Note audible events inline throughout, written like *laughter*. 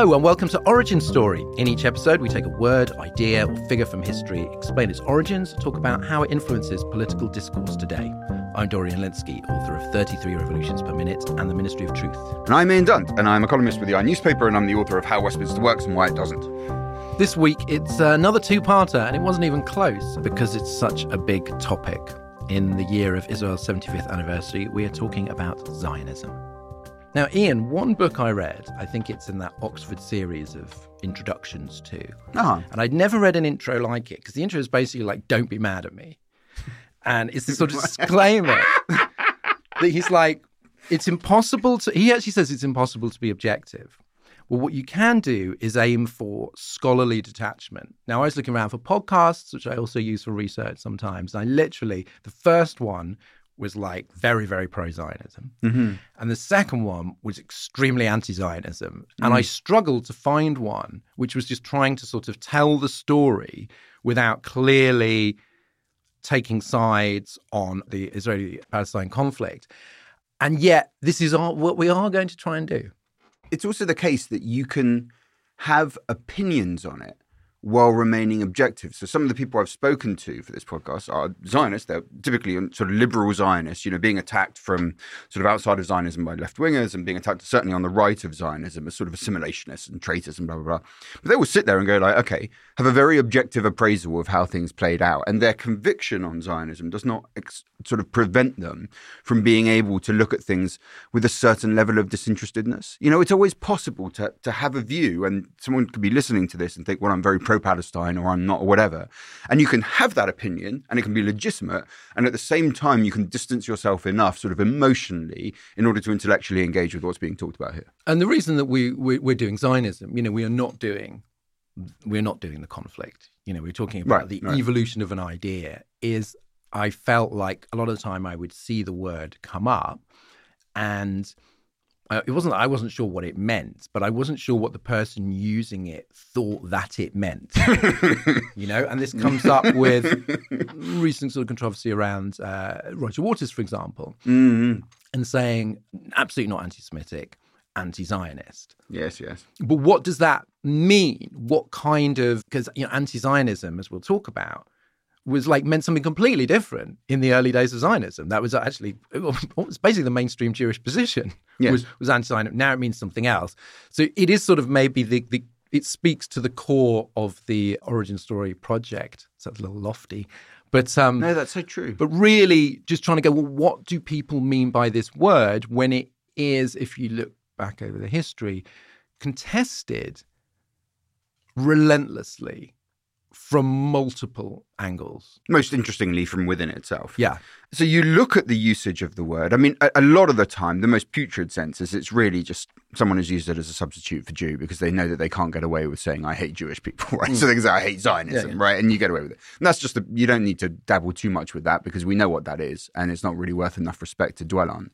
Hello, and welcome to Origin Story. In each episode, we take a word, idea, or figure from history, explain its origins, talk about how it influences political discourse today. I'm Dorian Lynskey, author of 33 Revolutions Per Minute and The Ministry of Truth. And I'm Ian Dunt, and I'm a columnist with the i newspaper, and I'm the author of How Westminster Works and Why It Doesn't. This week, it's another two parter, and it wasn't even close because it's such a big topic. In the year of Israel's 75th anniversary, we are talking about Zionism. Now, Ian, one book I read, I think it's in that Oxford series of introductions to, Uh-huh. and I'd never read an intro like it because the intro is basically like, don't be mad at me. And it's this sort of *laughs* disclaimer that he's like, it's impossible to, he actually says it's impossible to be objective. Well, what you can do is aim for scholarly detachment. Now, I was looking around for podcasts, which I also use for research sometimes. And I literally, the first one was like very, very pro Zionism. Mm-hmm. And the second one was extremely anti Zionism. And I mm. struggled to find one which was just trying to sort of tell the story without clearly taking sides on the Israeli Palestine conflict. And yet, this is all, what we are going to try and do. It's also the case that you can have opinions on it while remaining objective. So some of the people I've spoken to for this podcast are Zionists. They're typically sort of liberal Zionists, you know, being attacked from sort of outside of Zionism by left wingers and being attacked certainly on the right of Zionism as sort of assimilationists and traitors and blah, blah, blah. But they will sit there and go like, okay, have a very objective appraisal of how things played out. And their conviction on Zionism does not ex- sort of prevent them from being able to look at things with a certain level of disinterestedness. You know, it's always possible to, to have a view and someone could be listening to this and think, well, I'm very pro Palestine or I'm not or whatever. And you can have that opinion and it can be legitimate. And at the same time, you can distance yourself enough sort of emotionally in order to intellectually engage with what's being talked about here. And the reason that we, we we're doing Zionism, you know, we are not doing we're not doing the conflict. You know, we're talking about Right, the right. evolution of an idea. Is I felt like a lot of the time I would see the word come up, and uh, it wasn't that I wasn't sure what it meant, but I wasn't sure what the person using it thought that it meant. *laughs* you know, and this comes up with recent sort of controversy around uh, Roger Waters, for example, Mm-hmm. and saying absolutely not anti-Semitic, anti-Zionist. Yes, yes. But what does that mean? What kind of because you know anti-Zionism, as we'll talk about, was like meant something completely different in the early days of Zionism. That was actually it was basically the mainstream Jewish position Yes. was was anti-Zionism. Now it means something else. So it is sort of maybe the the it speaks to the core of the origin story project. So it's a little lofty, but um, No, that's so true. but really just trying to go, well, what do people mean by this word when it is, if you look back over the history, contested relentlessly from multiple angles? Most interestingly, from within itself. Yeah. So you look at the usage of the word. I mean, a, a lot of the time, the most putrid sense is it's really just someone has used it as a substitute for Jew because they know that they can't get away with saying "I hate Jewish people," *laughs* right? Mm. So they can say "I hate Zionism," Yeah, yeah. right? And you get away with it. And that's just the, you don't need to dabble too much with that because we know what that is, and it's not really worth enough respect to dwell on.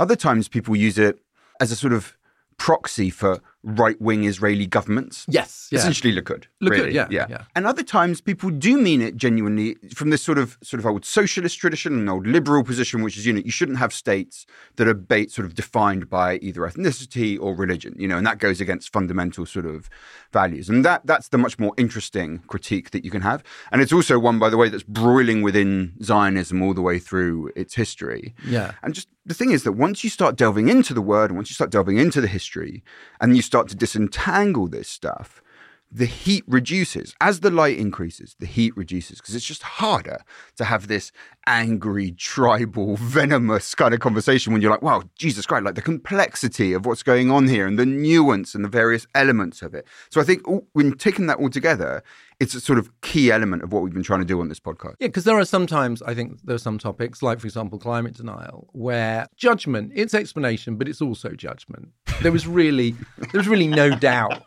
Other times, people use it as a sort of proxy for right-wing Israeli governments. Yes. Yeah. Essentially, Likud. Likud, really. yeah, yeah. And other times, people do mean it genuinely from this sort of sort of old socialist tradition, an old liberal position, which is you know you shouldn't have states that are ba- sort of defined by either ethnicity or religion, you know, and that goes against fundamental sort of values. And that that's the much more interesting critique that you can have. And it's also one, by the way, that's broiling within Zionism all the way through its history. Yeah. And just the thing is that once you start delving into the word, and once you start delving into the history, and you start to disentangle this stuff, the heat reduces. As the light increases, the heat reduces because it's just harder to have this angry, tribal, *laughs* venomous kind of conversation when you're like, wow, Jesus Christ, like the complexity of what's going on here and the nuance and the various elements of it. So I think all, when taking that all together, it's a sort of key element of what we've been trying to do on this podcast. Yeah, because there are sometimes, I think there are some topics, like, for example, climate denial, where judgment, it's explanation, but it's also judgment. There was really, there was really no doubt,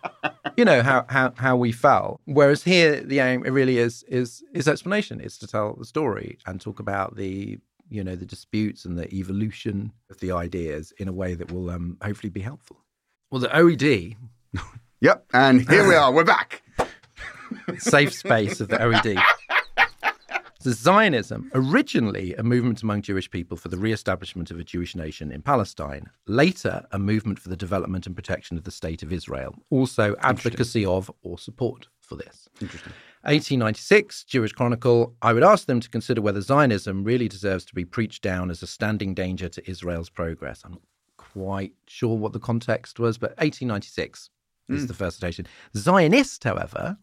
you know, how, how, how we fell. Whereas here, the aim, it really is, is, is explanation. It's to tell the story and talk about the, you know, the disputes and the evolution of the ideas in a way that will um, hopefully be helpful. Well, the OED, *laughs* Yep, and here we are. We're back. Safe space of the OED. So Zionism, originally a movement among Jewish people for the re-establishment of a Jewish nation in Palestine, later a movement for the development and protection of the state of Israel, also advocacy of or support for this. Interesting. 1896, Jewish Chronicle. I would ask them to consider whether Zionism really deserves to be preached down as a standing danger to Israel's progress. I'm not quite sure what the context was, but 1896 is the first citation. Zionist, however,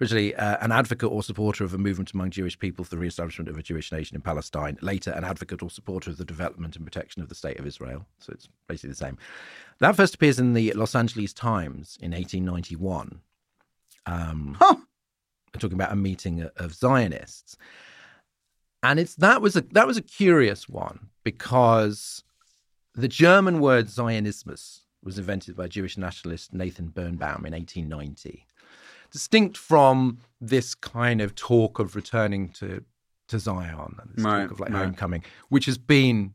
originally uh, an advocate or supporter of a movement among Jewish people for the re-establishment of a Jewish nation in Palestine. Later, an advocate or supporter of the development and protection of the state of Israel. So it's basically the same. That first appears in the Los Angeles Times in 1891. Um, Huh. Talking about a meeting of Zionists, and it's that was a that was a curious one because the German word Zionismus was invented by Jewish nationalist Nathan Birnbaum in 1890 distinct from this kind of talk of returning to to Zion and this Right, talk of like right. homecoming, which has been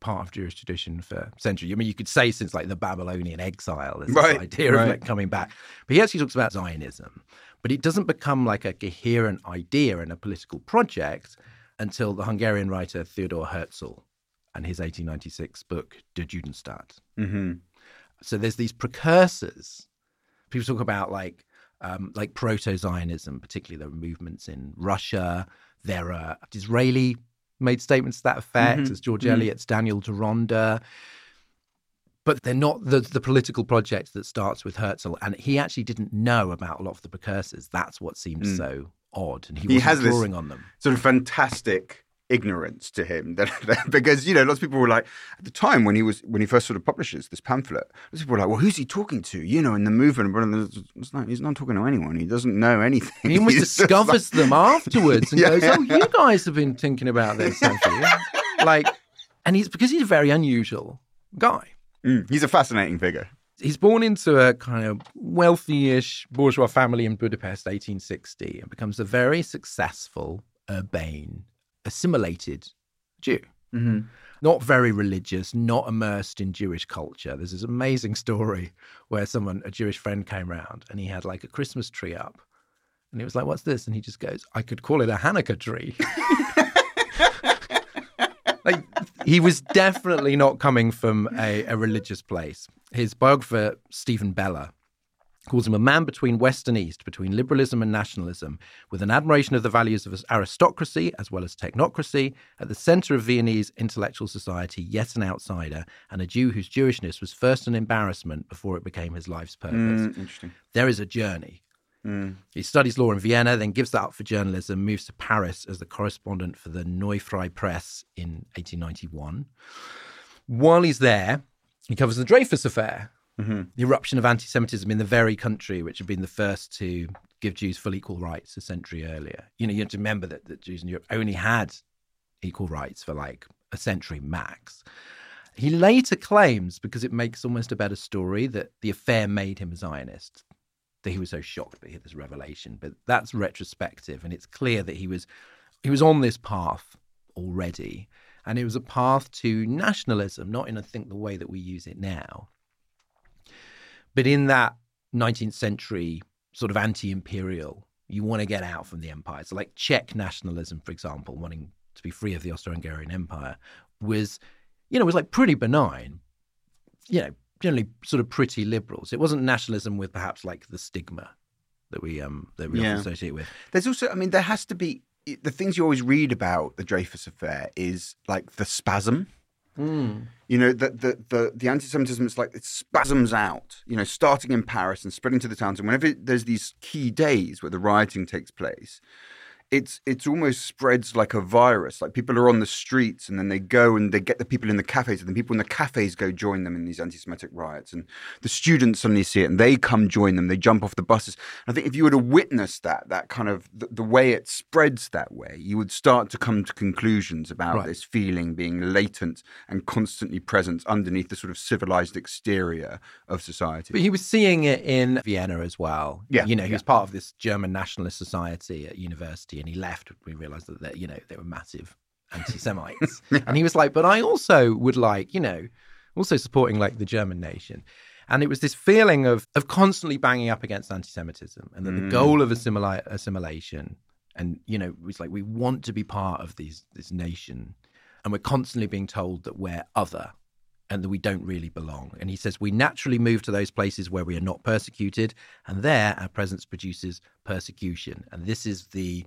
part of Jewish tradition for centuries. I mean, you could say since like the Babylonian exile, there's Right, this idea right. of like coming back. But he actually talks about Zionism, but it doesn't become like a coherent idea and a political project until the Hungarian writer Theodor Herzl and his 1896 book Der Judenstaat. Mm-hmm. So there's these precursors. People talk about like um, like proto-Zionism, particularly there are movements in Russia. There are Disraeli made statements to that effect, Mhm, as George mhm. Eliot's Daniel Deronda. But they're not the, the political project that starts with Herzl. And he actually didn't know about a lot of the precursors. That's what seemed Mm. so odd. And he, He has this- drawing on them. Sort of fantastic ignorance to him *laughs* because you know lots of people were like at the time when he was when he first sort of publishes this pamphlet lots of people were like well who's he talking to? You know in the movement but it's not, he's not talking to anyone. He doesn't know anything. He almost *laughs* He's discovers them afterwards and *laughs* Yeah, goes, yeah, "Oh, you guys have been thinking about this, haven't you?" like, and he's because he's a very unusual guy. Mm, he's a fascinating figure. He's born into a kind of wealthy-ish bourgeois family in Budapest, 1860, and becomes a very successful, urbane, assimilated Jew. mm-hmm. Not very religious, not immersed in Jewish culture. There's this amazing story where someone, a Jewish friend, came round and he had like a Christmas tree up. And he was like, What's this? And he just goes, I could call it a Hanukkah tree. *laughs* like, he was definitely not coming from a, a religious place. His biographer, Steven Beller, calls him a man between West and East, between liberalism and nationalism, with an admiration of the values of aristocracy as well as technocracy, at the centre of Viennese intellectual society, yet an outsider, and a Jew whose Jewishness was first an embarrassment before it became his life's purpose. Mm, interesting There is a journey. Mm. He studies law in Vienna, then gives that up for journalism, moves to Paris as the correspondent for the Neue Freie Presse in 1891. While he's there, he covers the Dreyfus Affair, Mhm. the eruption of anti Semitism in the very country which had been the first to give Jews full equal rights a century earlier. You know, you have to remember that, that Jews in Europe only had equal rights for like a century max. He later claims, because it makes almost a better story, that the affair made him a Zionist, that he was so shocked that he had this revelation. But that's retrospective, and it's clear that he was he was on this path already, and it was a path to nationalism, not in I think the way that we use it now, but in that 19th century sort of anti-imperial. You want to get out from the empire. So, like Czech nationalism, for example, wanting to be free of the Austro-Hungarian Empire, was, you know, was like pretty benign. You know, generally sort of pretty liberals. It wasn't nationalism with perhaps like the stigma that we um that we Yeah. often associate with. There's also, I mean, there has to be the things you always read about the Dreyfus affair is like the spasm. Mm. You know, the the the, the anti-Semitism is like it spasms out. You know, starting in Paris and spreading to the towns. And whenever there's these key days where the rioting takes place, it's it's almost spreads like a virus. Like people are on the streets and then they go and they get the people in the cafes, and the people in the cafes go join them in these anti-Semitic riots, and the students suddenly see it and they come join them. They jump off the buses. I think if you were to witness that, that kind of the, the way it spreads that way, you would start to come to conclusions about Right. this feeling being latent and constantly present underneath the sort of civilized exterior of society. But he was seeing it in Vienna as well. Yeah, You know, he yeah. was part of this German nationalist society at university and he left. We realized that, they- you know, they were massive anti Semites. *laughs* And he was like, but I also would like, you know, also supporting like the German nation. And it was this feeling of of constantly banging up against anti Semitism and that the Mm. goal of assimila- assimilation and, you know, it was like we want to be part of these this nation and we're constantly being told that we're other and that we don't really belong. And he says we naturally move to those places where we are not persecuted, and there our presence produces persecution. And this is the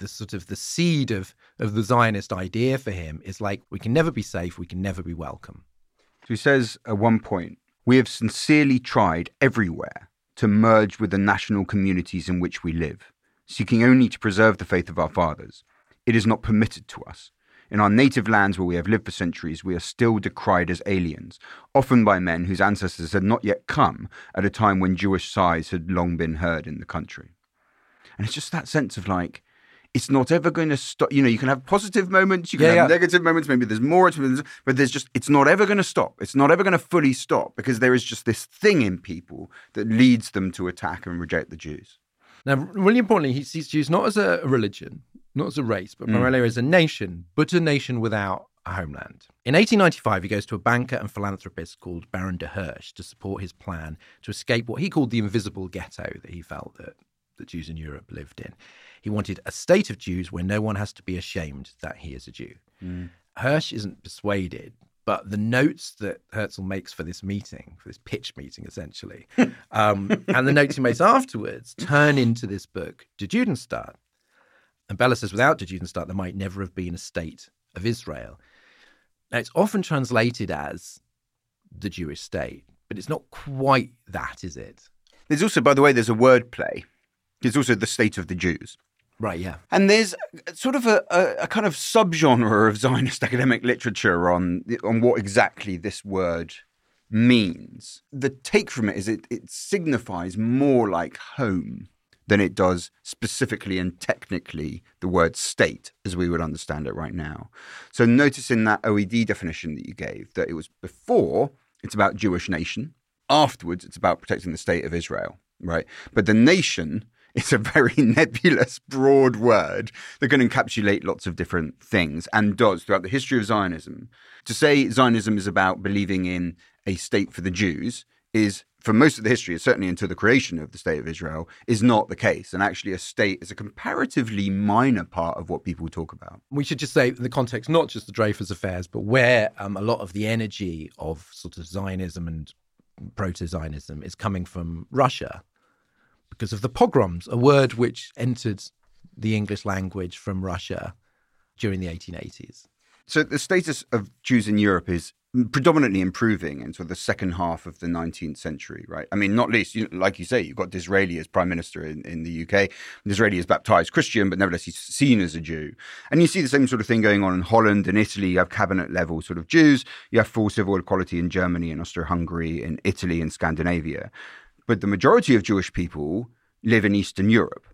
the sort of the seed of of the Zionist idea for him is like we can never be safe, we can never be welcome. So he says at one point, We have sincerely tried everywhere to merge with the national communities in which we live, seeking only to preserve the faith of our fathers. It is not permitted to us. In our native lands where we have lived for centuries, we are still decried as aliens, often by men whose ancestors had not yet come at a time when Jewish sighs had long been heard in the country. And it's just that sense of like, it's not ever going to stop. You know, you can have positive moments, you can Yeah, have yeah. negative moments, maybe there's more, but there's just, it's not ever going to stop. It's not ever going to fully stop because there is just this thing in people that leads them to attack and reject the Jews. Now, really importantly, he sees Jews not as a religion, not as a race, but mm. primarily as a nation, but a nation without a homeland. In 1895, he goes to a banker and philanthropist called Baron de Hirsch to support his plan to escape what he called the invisible ghetto that he felt that the Jews in Europe lived in. He wanted a state of Jews where no one has to be ashamed that he is a Jew. Hirsch isn't persuaded, but the notes that Herzl makes for this meeting, for this pitch meeting essentially, *laughs* um, and the notes he makes afterwards turn into this book, De Judenstaat. And Beller says without De Judenstaat, there might never have been a state of Israel. Now, it's often translated as the Jewish state, but it's not quite that, is it? There's also, by the way, there's a word play. There's also the state of the Jews. Right, yeah. And there's sort of a, a, a kind of subgenre of Zionist *laughs* academic literature on on what exactly this word means. The take from it is it, it signifies more like home than it does specifically and technically the word state as we would understand it right now. So notice in that OED definition that you gave that it was before it's about Jewish nation, afterwards it's about protecting the state of Israel, right? But the nation it's a very *laughs* nebulous, broad word that can encapsulate lots of different things and does throughout the history of Zionism. To say Zionism is about believing in a state for the Jews is, for most of the history, certainly until the creation of the state of Israel, is not the case. And actually, a state is a comparatively minor part of what people talk about. We should just say in the context, not just the Dreyfus affairs, but where um, a lot of the energy of sort of Zionism and proto Zionism is coming from Russia because of the pogroms, a word which entered the English language from Russia during the 1880s. So the status of Jews in Europe is predominantly improving in the second half of the 19th century, right? I mean, not least, you like you say, you've got Disraeli as prime minister in, in the UK. Disraeli is baptized Christian, but nevertheless he's seen as a Jew. And you see the same sort of thing going on in Holland and Italy. You have cabinet level sort of Jews. You have full civil equality in Germany and Austro-Hungary, in Italy and Scandinavia. But the majority of Jewish people live in Eastern Europe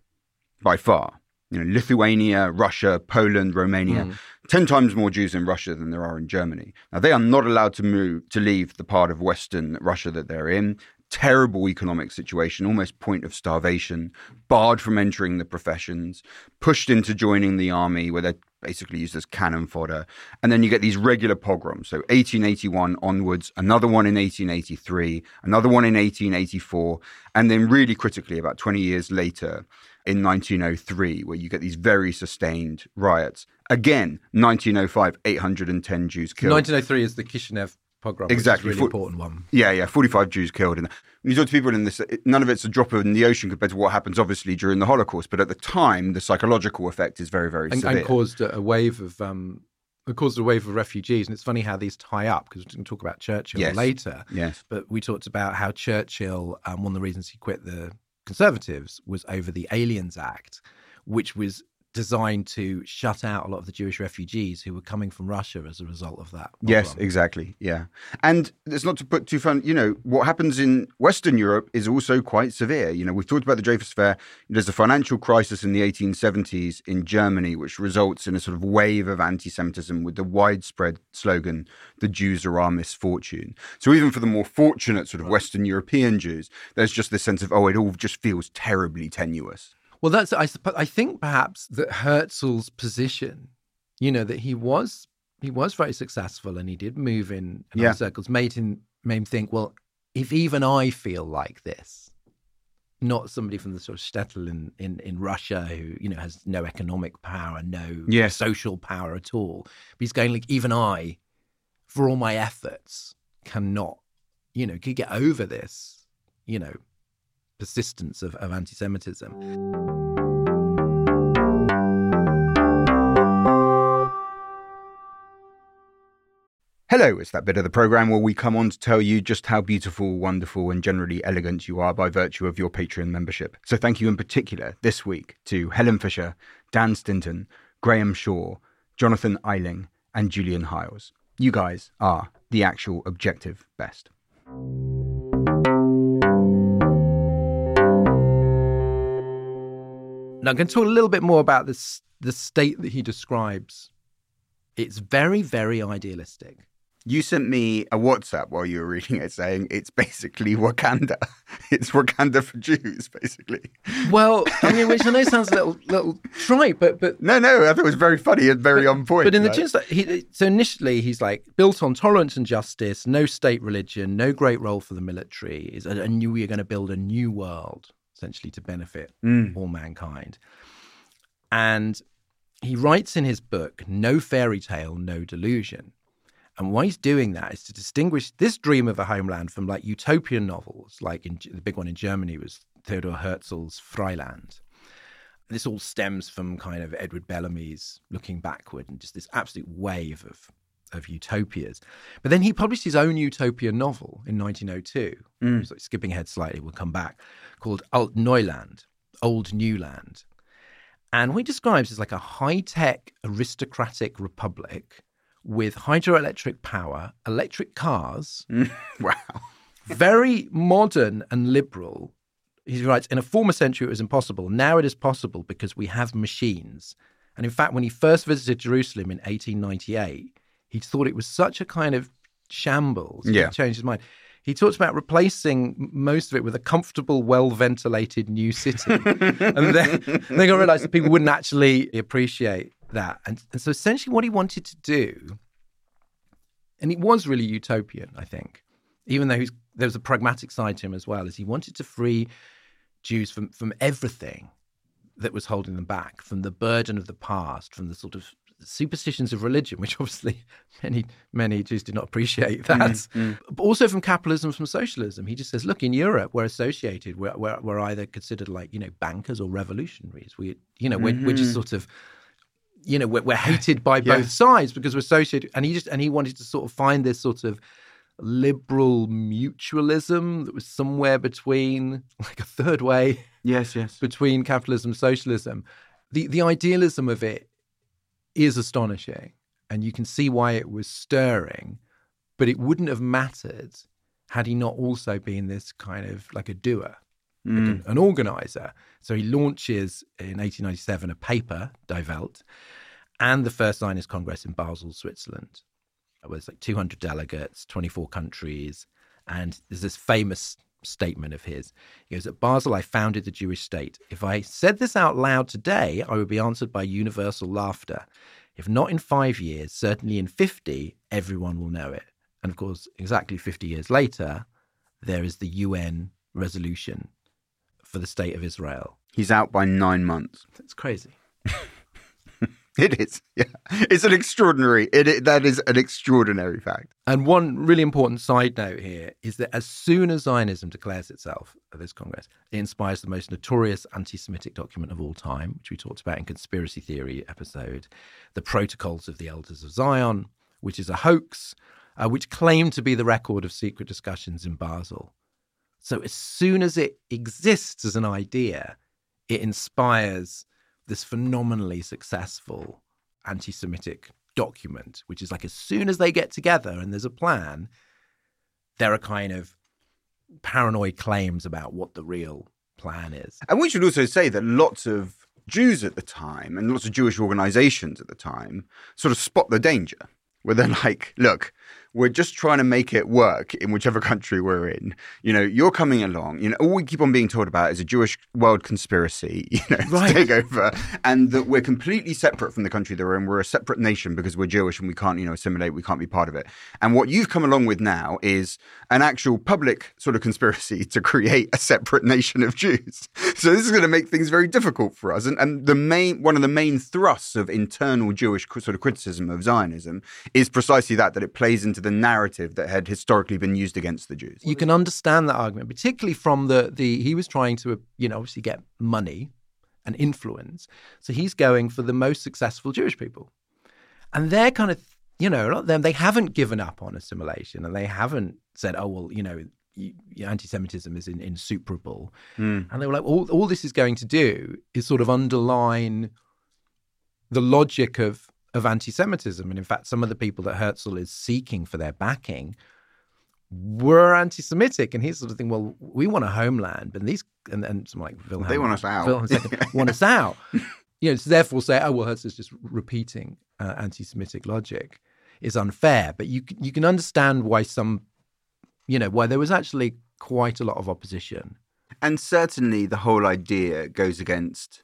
by far. You know, Lithuania, Russia, Poland, Romania. Hmm. Ten times more Jews in Russia than there are in Germany. Now they are not allowed to move to leave the part of Western Russia that they're in. Terrible economic situation, almost point of starvation, barred from entering the professions, pushed into joining the army where they're basically used as cannon fodder. And then you get these regular pogroms. So 1881 onwards, another one in 1883, another one in 1884, and then really critically about 20 years later in 1903, where you get these very sustained riots. Again, 1905, 810 Jews killed. 1903 is the Kishinev pogrom, Exactly. which is a really For- important one. Yeah, yeah, 45 Jews killed. And when you talk to people in this, none of it's a drop in the ocean compared to what happens, obviously, during the Holocaust. But at the time, the psychological effect is very, very and, severe. and caused a, wave of um, it caused a wave of refugees. And it's funny how these tie up because we're going talk about Churchill Yes. later. yes. But we talked about how Churchill, um, one of the reasons he quit the Conservatives was over the Aliens Act, which was designed to shut out a lot of the Jewish refugees who were coming from Russia as a result of that. Yes, exactly. Yeah. And it's not to put too fun, you know, what happens in Western Europe is also quite severe. You know, we've talked about the Dreyfus Affair. There's a financial crisis in the 1870s in Germany, which results in a sort of wave of anti Semitism with the widespread slogan, the Jews are our misfortune. So even for the more fortunate sort of Western European Jews, there's just this sense of, oh, it all just feels terribly tenuous. Well, that's I suppose I think perhaps that Herzl's position, you know, that he was he was very successful and he did move in, in Yeah. circles, made him made him think, well, if even I feel like this, not somebody from the sort of shtetl in, in, in Russia who, you know, has no economic power, no Yes. social power at all. But he's going like, even I, for all my efforts, cannot, you know, could get over this, you know, persistence of, of anti-Semitism. Hello, it's that bit of the program where we come on to tell you just how beautiful, wonderful, and generally elegant you are by virtue of your Patreon membership. So, thank you in particular this week to Helen Fisher, Dan Stinton, Graham Shaw, Jonathan Eiling, and Julian Hiles. You guys are the actual objective best. Now, I'm going to talk a little bit more about this the state that he describes. It's very, very idealistic. You sent me a WhatsApp while you were reading it saying it's basically Wakanda. *laughs* It's Wakanda for Jews, basically. Well, I mean, which I know sounds a little *laughs* little trite, but but No, no, I thought it was very funny and very on point. but in the like- gist, that he so initially he's like built on tolerance and justice, no state religion, no great role for the military. Is a, a new we're going to build a new world essentially to benefit Mm. all mankind. And he writes in his book, No Fairy Tale, No Delusion. And why he's doing that is to distinguish this dream of a homeland from like utopian novels, like in, the big one in Germany was Theodor Hertzka's Freiland. This all stems from kind of Edward Bellamy's looking backward and just this absolute wave of, of utopias. But then he published his own utopia novel in 1902. Mm. Like skipping ahead slightly, we'll come back, called Alt Neuland, Old New Land. And what he describes is like a high tech aristocratic republic with hydroelectric power, electric cars, *laughs* wow. very modern and liberal. He writes, in a former century it was impossible. Now it is possible because we have machines. And in fact, when he first visited Jerusalem in 1898, he thought it was such a kind of shambles. Yeah. He changed his mind. He talks about replacing most of it with a comfortable, well ventilated new city. *laughs* and then they got realize that people wouldn't actually appreciate that. And, and so essentially, what he wanted to do, and it was really utopian, I think, even though he's, there was a pragmatic side to him as well, is he wanted to free Jews from, from everything that was holding them back, from the burden of the past, from the sort of superstitions of religion, which *laughs* obviously many many Jews did not appreciate mm, that, mm. but also from capitalism, from socialism. He just says, look, in Europe, we're associated, we're, we're, we're either considered like you know bankers or revolutionaries. We, you know, we're, we're just mm-hmm. sort of you know we're, we're hated by *laughs* Yeah. both sides because we're associated and he just and he wanted to sort of find this sort of liberal mutualism that was somewhere between *laughs* like a third way Yes, yes. between capitalism and socialism the the idealism of it is astonishing and you can see why it was stirring but it wouldn't have mattered had he not also been this kind of like a doer like mm. an, an organizer. So he launches in 1897 a paper, Die Welt, and the first Zionist Congress in Basel, Switzerland. It was like 200 delegates, 24 countries. And there's this famous statement of his. He goes, At Basel, I founded the Jewish state. If I said this out loud today, I would be answered by universal laughter. If not in five years, certainly in 50, everyone will know it. And of course, exactly 50 years later, there is the UN resolution for the state of Israel. He's out by nine months. That's crazy. *laughs* *laughs* It is. Yeah. It's an extraordinary, it, it, that is an extraordinary fact. And one really important side note here is that as soon as Zionism declares itself at this Congress, it inspires the most notorious anti Semitic document of all time, which we talked about in Conspiracy Theory episode, the Protocols of the Elders of Zion, which is a hoax, uh, which claimed to be the record of secret discussions in Basel. So as soon as it exists as an idea, it inspires this phenomenally successful anti-Semitic document, which is like as soon as they get together and there's a plan, there are kind of paranoid claims about what the real plan is. And we should also say that lots of Jews at the time and lots of Jewish organizations at the time sort of spot the danger where they're like, look, we're just trying to make it work in whichever *laughs* country we're in. You know, you're coming along. You know, all we keep on being told about is a Jewish world conspiracy, *laughs* you know, Right. take over, and that we're completely separate from the country that we're in. We're a separate nation because we're Jewish and we can't, you know, assimilate. We can't be part of it. And what you've come along with now is an actual public sort of conspiracy *laughs* to create a separate nation of Jews. So this is going to make things very difficult for us. And, and the main one of the main thrusts of internal Jewish sort of criticism of Zionism is precisely that that it plays into the narrative that had historically been used against the Jews. You can understand that argument, particularly from the the he was trying to you know obviously get money and influence, so he's going for the most successful Jewish people, and they're kind of you know a lot of them they haven't given up on assimilation and they haven't said oh well you know anti-Semitism is in, insuperable, hmm. and they were like all all this is going to do is sort of underline the logic of of anti-Semitism, and in fact, some of the people that Herzl is seeking for their backing were anti-Semitic, and he's sort of thinking, well, we want a homeland, and these and, and someone like Wilhelm, They want us out. Wilhelm II want us out. *laughs* You know, so therefore say, oh well, Herzl is just repeating uh, anti-Semitic logic is unfair. But you you can understand why some, you know, why there was actually quite a lot of opposition. And certainly the whole idea goes against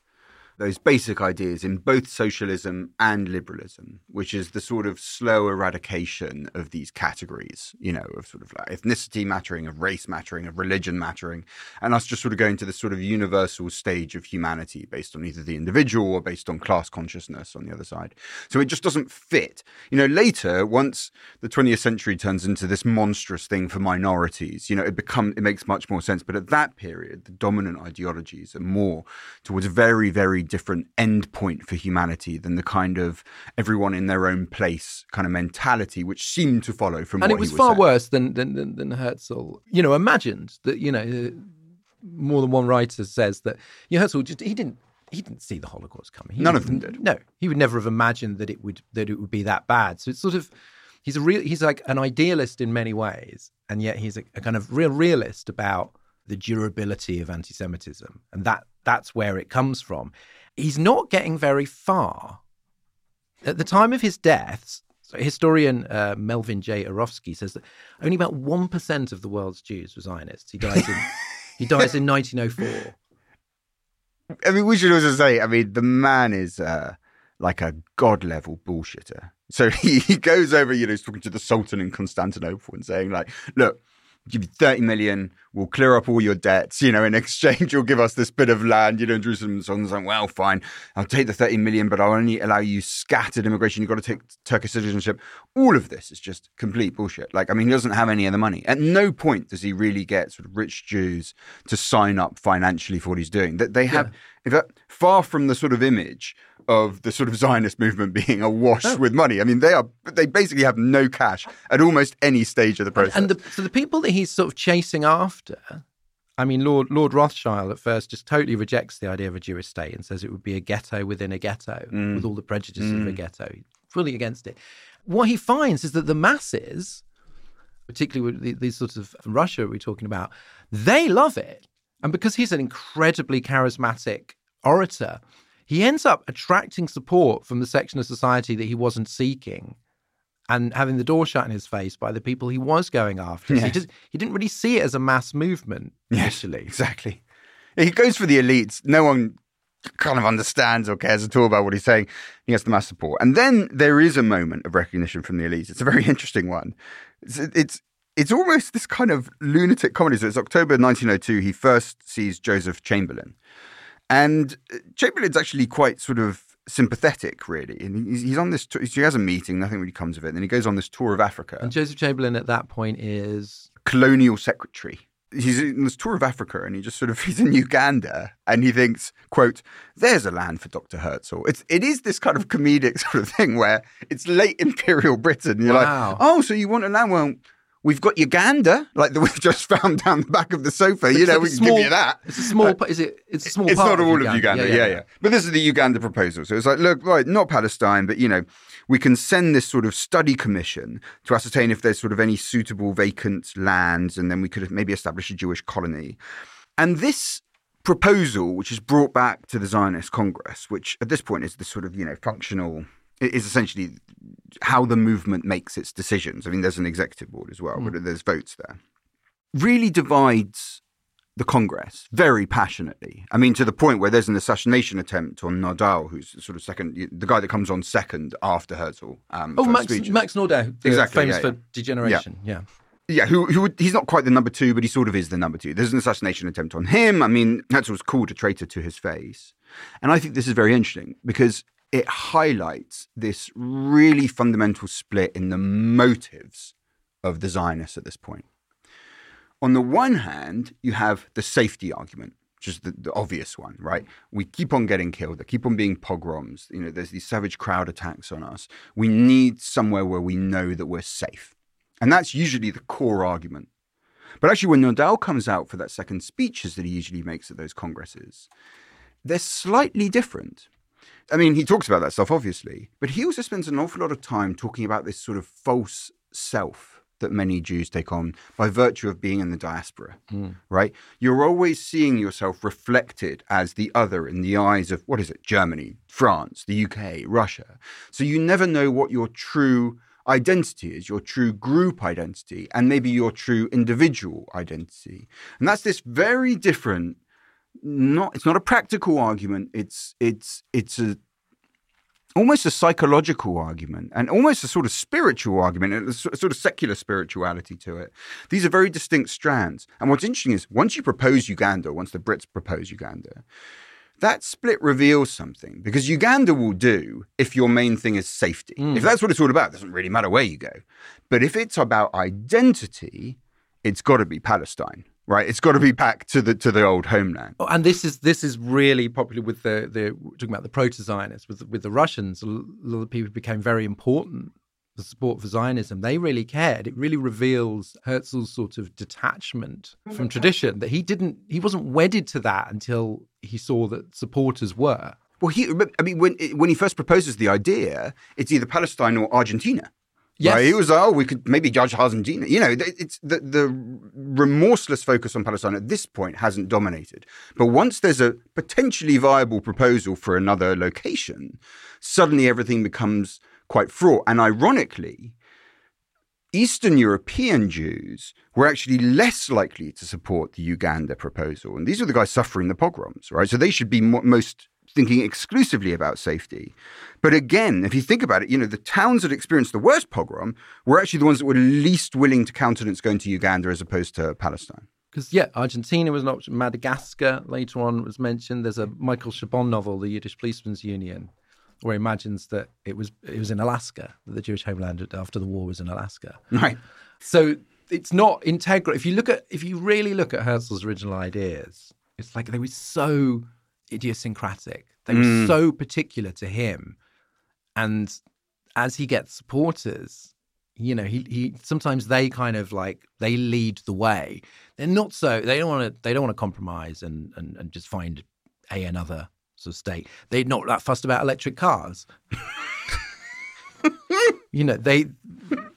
those basic ideas in both socialism and liberalism, which is the sort of slow eradication of these categories, you know, of sort of like ethnicity mattering, of race mattering, of religion mattering, and us just sort of going to this sort of universal stage of humanity based on either the individual or based on class consciousness on the other side. So it just doesn't fit. You know, later, once the 20th century turns into this monstrous thing for minorities, you know, it become it makes much more sense. But at that period, the dominant ideologies are more towards very, very, very different endpoint for humanity than the kind of everyone in their own place kind of mentality, which seemed to follow from and what it was was far saying. worse than, than than than Herzl. You know, imagined that you know more than one writer says that you know, Herzl just he didn't he didn't see the Holocaust coming. He None of them did. No, he would never have imagined that it would that it would be that bad. So it's sort of he's a real he's like an idealist in many ways, and yet he's a, a kind of real realist about the durability of anti-Semitism, and that that's where it comes from. He's not getting very far. At the time of his death, so historian uh, Melvin J. Urofsky says that only about one percent of the world's Jews were Zionists. He dies in *laughs* he dies in 1904. I mean, we should also say, I mean, the man is uh, like a god level bullshitter. So he, *laughs* he goes over, you know, he's talking to the Sultan in Constantinople and saying, like, look, give you 30 million, we'll clear up all your debts, you know, in *laughs* exchange, you'll give us this bit of land, you know, in Jerusalem. And Sultan's like, well, fine, I'll take the 30 million, but I'll only allow you scattered immigration. You've got to take Turkish citizenship. All of this is just complete bullshit. Like, I mean, he doesn't have any of the money. At no point does he really get sort of rich Jews to sign up financially for what he's doing. That they have, in fact, uh, far from the sort of image of the sort of Zionist movement *laughs* being awash oh. with money. I mean, they are they basically have no cash at almost any stage of the process. And the, so the people that he's sort of chasing after, I mean, Lord Lord Rothschild at first just totally rejects the idea of a Jewish state and says it would be a ghetto within a ghetto mm. with all the prejudices of a mm. ghetto. Fully against it. What he finds is that the masses, particularly with these sorts of from Russia we're talking about, they love it. And because he's an incredibly charismatic orator, he ends up attracting support from the section of society that he wasn't seeking and having the door shut in his face by the people he was going after. So he, just, he didn't really see it as a mass movement initially. *laughs* Exactly. He goes for the elites. No one kind of understands or cares at all about what he's saying. He has the mass support. And then there is a moment of recognition from the elites. It's a very *laughs* interesting one. It's it's, it's almost this kind of lunatic comedy. So it's October 1902. He first sees Joseph Chamberlain. And uh, Chamberlain's actually quite sort of sympathetic, really. And he's, he's on this, tour, he has a meeting, nothing really comes of it. And then he goes on this tour of Africa And Joseph Chamberlain at that point is colonial secretary. He's in this tour of Africa and he just sort of *laughs* he's in Uganda and he thinks, quote, there's a land for Dr. Herzl. It's it is this kind of comedic *laughs* sort of thing where it's late imperial Britain. You're Wow. like, oh, so you want a land? Well, We've got Uganda, like that *laughs* we've just found down the back of the sofa. you know, we It's can small- give you that. It's a small. is it? It's a small. it's part not all of Uganda. Yeah yeah, But this is the Uganda proposal. So it's like, look, right, not Palestine, but you know, we can send this sort of study commission to ascertain if there's sort of any suitable vacant lands, and then we could have maybe establish a Jewish colony. And this proposal, which is brought back to the Zionist Congress, which at this point is the sort of you know functional is essentially how the movement makes its decisions. I mean, there's an executive board as well, but there's votes there. Really divides the Congress very passionately. I mean, to the point where there's an assassination attempt on Nordau, who's sort of second, the guy that comes on second after Herzl. Um, Oh, Max, speeches. Max Nordau, Exactly, famous yeah, for yeah. degeneration. Yeah. yeah, who, who would- he's not quite the number two, but he sort of is the number two. There's an assassination attempt on him. I mean, Herzl was called a traitor to his face. And I think this is very interesting because it highlights this really fundamental split in the motives of the Zionists at this point. On the one hand, you have the safety argument, which is the, the obvious one, right? We keep on getting killed. There keep on being pogroms. You know, there's these savage crowd attacks on us. We need somewhere where we know that we're safe. And that's usually the core argument. But actually, when Nordau comes out for that second speeches that he usually makes at those congresses, they're slightly different. I mean, he talks about that stuff, obviously, but he also spends an awful lot of time talking about this sort of false self that many Jews take on by virtue of being in the diaspora, mm. right? You're always seeing yourself reflected as the other in the eyes of, what is it, Germany, France, the UK, Russia. So you never know what your true identity is, your true group identity, and maybe your true individual identity. And that's this very different not it's not a practical argument. It's it's it's a almost a psychological argument and almost a sort of spiritual argument a sort of secular spirituality to it. These are very distinct strands. And what's interesting is once you propose uganda once the brits propose uganda that split reveals something because Uganda will do if your main thing is safety. Hmm. If that's what it's all about, it doesn't really matter where you go. But if it's about identity, it's got to be Palestine, right? It's got to be back to the to the old homeland. Oh, and this is this is really popular with the the talking about the proto-Zionists with with the Russians. A lot of people became very important. The support for Zionism, they really cared. It really reveals Herzl's sort of detachment from tradition. That he didn't, he wasn't wedded to that until he saw that supporters were. Well, he, I mean, when when he first proposes the idea, it's either Palestine or Argentina. Yes. Right? He was like, oh, we could maybe judge Argentina. You know, it's the, the remorseless focus on Palestine at this point hasn't dominated. But once there's a potentially viable proposal for another location, suddenly everything becomes quite fraught. And ironically, Eastern European Jews were actually less likely to support the Uganda proposal. And these are the guys suffering the pogroms, right? So they should be mo- most thinking exclusively about safety. But again, if you think about it, you know, the towns that experienced the worst pogrom were actually the ones that were least willing to countenance going to Uganda as opposed to Palestine. Because yeah, Argentina was an option. Madagascar later on was mentioned. There's a Michael Chabon novel, The Yiddish Policeman's Union, where he imagines that it was it was in Alaska that the Jewish homeland after the war was in Alaska. Right. So it's not integral. If you look at if you really look at Herzl's original ideas, it's like they were so idiosyncratic. They were so particular to him, and as he gets supporters, you know, he he sometimes they kind of like they lead the way. They're not so they don't want to they don't want to compromise and and, and just find a another sort of state. They're not that fussed about electric cars. *laughs* you know, they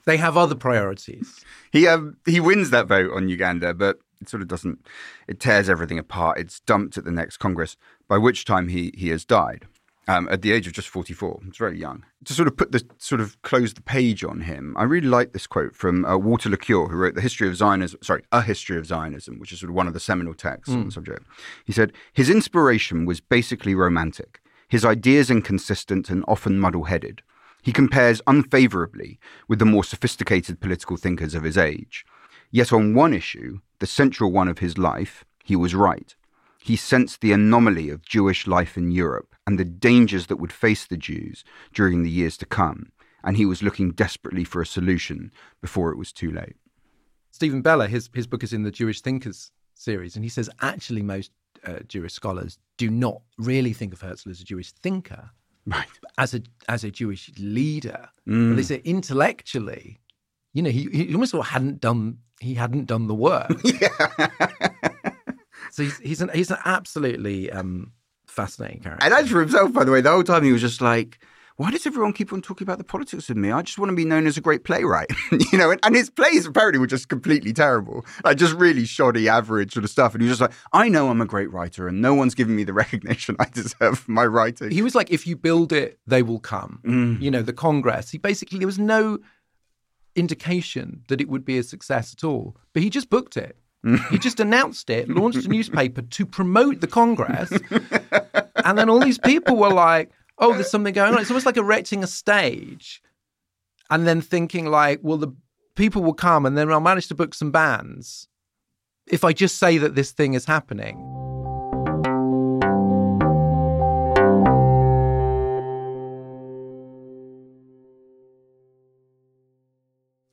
they have other priorities. He um, he wins that vote on Uganda, but it sort of doesn't. It tears everything apart. It's dumped at the next Congress, by which time he he has died um, at the age of just forty four. It's very young. To sort of put the sort of close the page on him, I really like this quote from uh, Walter Laqueur, who wrote the History of Zionism. Sorry, a History of Zionism, which is sort of one of the seminal texts on the subject. He said his inspiration was basically romantic. His ideas inconsistent and often muddle headed. He compares unfavorably with the more sophisticated political thinkers of his age. Yet on one issue, the central one of his life, he was right. He sensed the anomaly of Jewish life in Europe and the dangers that would face the Jews during the years to come, and he was looking desperately for a solution before it was too late. Steven Beller, his his book is in the Jewish Thinkers series, and he says actually most uh, Jewish scholars do not really think of Herzl as a Jewish thinker, Right. as a as a Jewish leader. Mm. But they say intellectually, you know, he, he almost sort of hadn't done he hadn't done the work. *laughs* Yeah. so he's he's an he's an absolutely um, fascinating character. And as for himself, by the way, the whole time he was just like, why does everyone keep on talking about the politics of me? I just want to be known as a great playwright, *laughs* you know. And, and, his plays apparently were just completely terrible, like just really shoddy, average sort of stuff. And he was just like, I know I'm a great writer, and no one's giving me the *laughs* recognition I deserve for my writing. He was like, if you build it, they will come. Mm. You know, the Congress. He basically there was no indication that it would be a success at all, but he just booked it. *laughs* he just announced it, launched a newspaper to promote the Congress, and then all these people were like oh, there's something going on. It's almost like erecting a stage and then thinking like, well, the people will come and then I'll manage to book some bands if I just say that this thing is happening.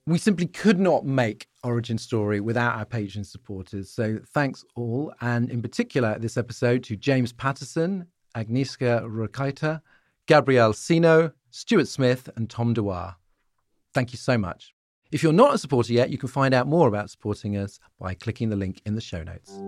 We simply could not make Origin Story without our Patreon supporters. So thanks all, and in particular this episode to James Patterson, Agnieszka Rakaita, Gabrielle Sino, Stuart Smith, and Tom Dewar. Thank you so much. If you're not a supporter yet, you can find out more about supporting us by clicking the link in the show notes.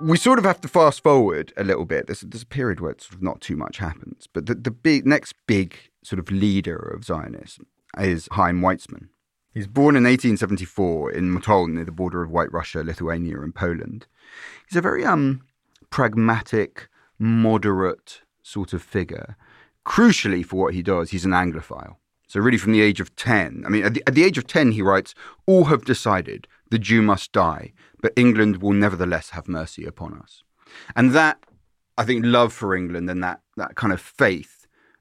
We sort of have to fast forward a little bit. There's, there's a period where sort of not too much happens, but the, the big next big sort of leader of Zionism is Chaim Weizmann. He's born in 1874 in Motol, near the border of White Russia, Lithuania, and Poland. He's a very um, pragmatic, moderate sort of figure. Crucially, for what he does, he's an Anglophile. So, really, from the age of 10, I mean, at the, at the age of 10, he writes, All have decided the Jew must die, but England will nevertheless have mercy upon us. And that, I think, love for England and that, that kind of faith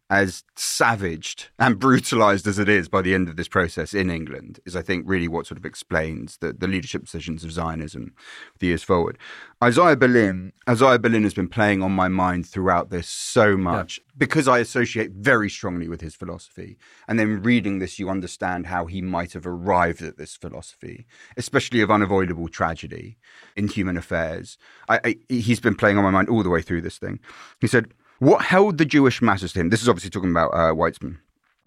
as savaged and brutalized as it is by the end of this process in England is, I think, really what sort of explains the, the leadership decisions of Zionism the years forward. Isaiah Berlin, Isaiah Berlin has been playing on my mind throughout this so much yeah. because I associate very strongly with his philosophy. And then reading this, you understand how he might have arrived at this philosophy, especially of unavoidable tragedy in human affairs. I, I, he's been playing on my mind all the way through this thing. He said, what held the Jewish masses to him, this is obviously talking about uh,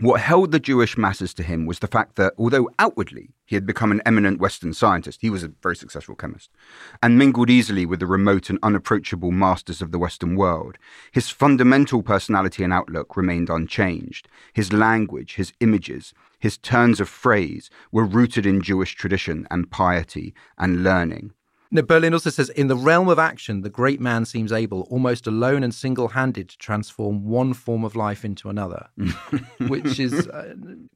what held the Jewish masses to him was the fact that although outwardly he had become an eminent Western scientist, he was a very successful chemist, and mingled easily with the remote and unapproachable masters of the Western world, his fundamental personality and outlook remained unchanged. His language, his images, his turns of phrase were rooted in Jewish tradition and piety and learning. Berlin also says in the realm of action, the great man seems able, almost alone and single handed, to transform one form of life into another, *laughs* which is uh,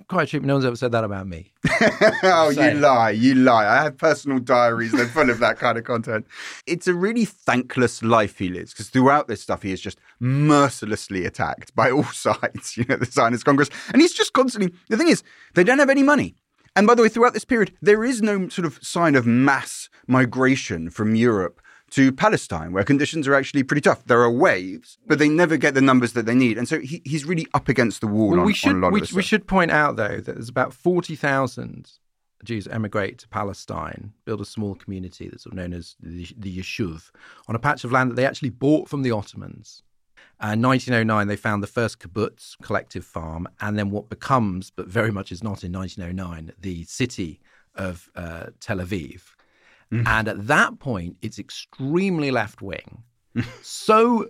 quite true. No one's ever said that about me. *laughs* oh, you lie. You lie. I have personal diaries. They're full of that kind of content. It's a really thankless life he lives because throughout this stuff, he is just mercilessly attacked by all *laughs* sides, you know, the Zionist Congress. And he's just constantly, the thing is, they don't have any money. And by the way, throughout this period, there is no sort of sign of mass migration from Europe to Palestine, where conditions are actually pretty tough. There are waves, but they never get the numbers that they need, and so he, he's really up against the wall. Well, on, we should we, we should point out though that there's about forty thousand Jews emigrate to Palestine, build a small community that's sort of known as the, the Yishuv, on a patch of land that they actually bought from the Ottomans. Uh, in 1909, they found the first kibbutz collective farm, and then what becomes, but very much is not in 1909, the city of uh, Tel Aviv. Mm. And at that point, it's extremely left wing, *laughs* so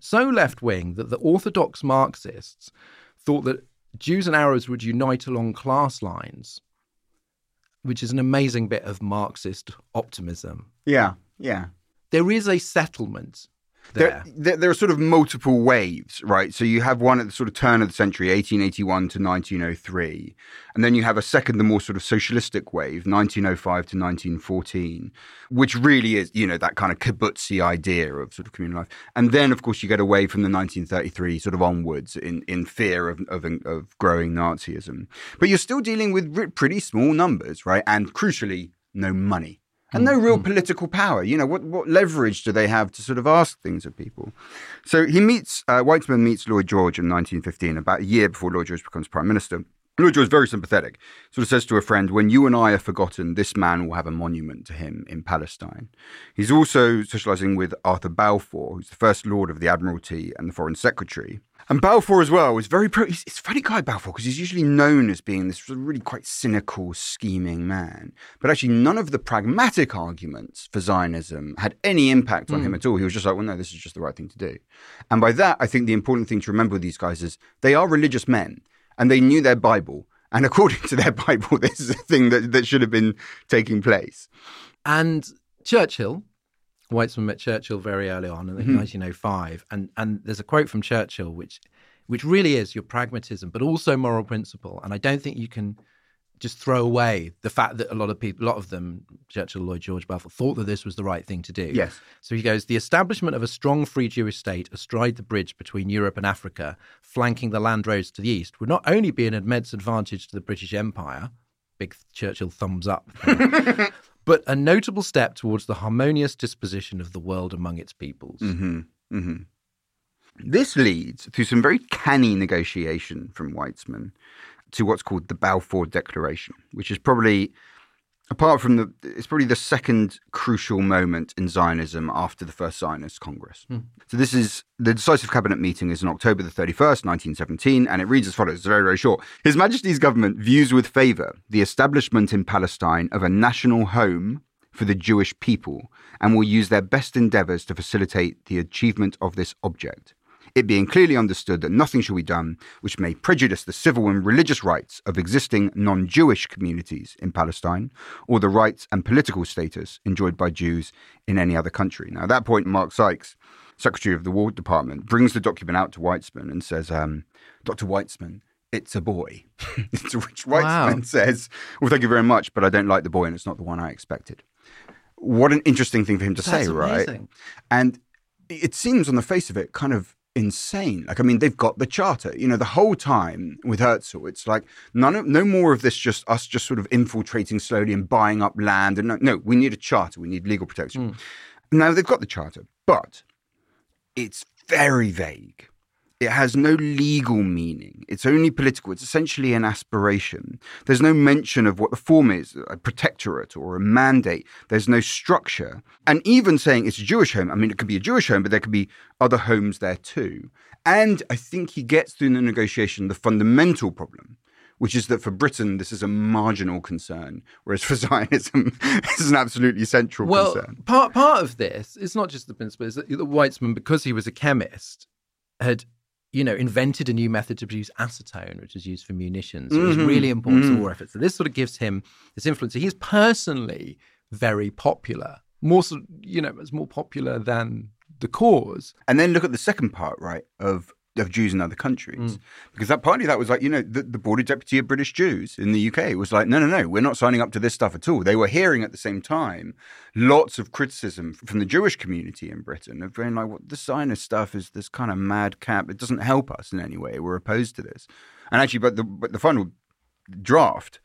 so left wing that the orthodox Marxists thought that Jews and Arabs would unite along class lines, which is an amazing bit of Marxist optimism. Yeah, yeah. There is a settlement there. There, there, are sort of multiple waves, right? So you have one at the sort of turn of the century, 1881 to 1903. And then you have a second, the more sort of socialistic wave, 1905 to 1914, which really is, you know, that kind of kibbutzi idea of sort of communal life. And then, of course, you get away from the 1933 sort of onwards in, in fear of, of, of growing Nazism. But you're still dealing with pretty small numbers, right? And crucially, no money and no real mm-hmm. political power. You know, what, what leverage do they have to sort of ask things of people? So he meets, uh, Weizmann meets Lloyd George in 1915, about a year before Lloyd George becomes prime minister. George is very sympathetic. Sort of says to a friend, "When you and I are forgotten, this man will have a monument to him in Palestine." He's also socialising with Arthur Balfour, who's the first Lord of the Admiralty and the Foreign Secretary. And Balfour as well is very pro. He's, he's a funny guy, Balfour, because he's usually known as being this really quite cynical, scheming man. But actually, none of the pragmatic arguments for Zionism had any impact on him mm. at all. He was just like, well, no, this is just the right thing to do. And by that, I think the important thing to remember with these guys is they are religious men and they knew their Bible. And *laughs* according to their Bible, this is a thing that, that should have been taking place. And Churchill, Weizmann met Churchill very early on in mm-hmm. 1905, and and there's a quote from Churchill which which really is your pragmatism, but also moral principle. And I don't think you can just throw away the fact that a lot of people, a lot of them, Churchill, Lloyd George, Balfour, thought that this was the right thing to do. Yes. So he goes, the establishment of a strong free Jewish state astride the bridge between Europe and Africa, flanking the land roads to the east, would not only be an immense advantage to the British Empire, big Churchill thumbs up, *laughs* but a notable step towards the harmonious disposition of the world among its peoples. Mm-hmm. Mm-hmm. This leads through some very canny negotiation from Weizmann to what's called the Balfour Declaration, which is probably, apart from the, it's probably the second crucial moment in Zionism after the first Zionist Congress. Hmm. So this is the decisive cabinet meeting is on October the 31st, 1917, and it reads as follows. It's very, very short. His Majesty's government views with favour the establishment in Palestine of a national home for the Jewish people and will use their best endeavours to facilitate the achievement of this object. It being clearly understood that nothing shall be done which may prejudice the civil and religious rights of existing non Jewish communities in Palestine or the rights and political status enjoyed by Jews in any other country. Now, at that point, Mark Sykes, Secretary of the War Department, brings the document out to Weizmann and says, um, Dr. Weizmann, it's a boy. *laughs* to which Weizmann Wow. says, Well, thank you very much, but I don't like the boy and it's not the one I expected. What an interesting thing for him to That's say, right? And it seems on the face of it kind of insane. Like, I mean, they've got the charter. You know, the whole time with Herzl, it's like none of, no more of this just us just sort of infiltrating slowly and buying up land. And no, no we need a charter. We need legal protection. Hmm. Now they've got the charter, but it's very vague. It has no legal meaning. It's only political. It's essentially an aspiration. There's no mention of what the form is a protectorate or a mandate. There's no structure. And even saying it's a Jewish home, I mean, it could be a Jewish home, but there could be other homes there too. And I think he gets through the negotiation the fundamental problem, which is that for Britain, this is a marginal concern, whereas for *laughs* Zionism, this is an absolutely central Well, concern. part part of this, it's not just the principle, is that that Weizmann, because he was a chemist, had you know invented a new method to produce acetone, which is used for munitions. It was mm-hmm. really important to mm-hmm. war efforts. So this sort of gives him this influence. So he's personally very popular, more so, you know, it's more popular than the cause. And then look at the second part, right, of of Jews in other countries. Mm. Because that partly that was like, you know, the, the border deputy of British Jews in the UK was like, no, no, no, we're not signing up to this stuff at all. They were hearing at the same time lots of criticism from the Jewish community in Britain of being like, well, this Zionist stuff is this kind of madcap. It doesn't help us in any way. We're opposed to this. And actually, but the but the final draft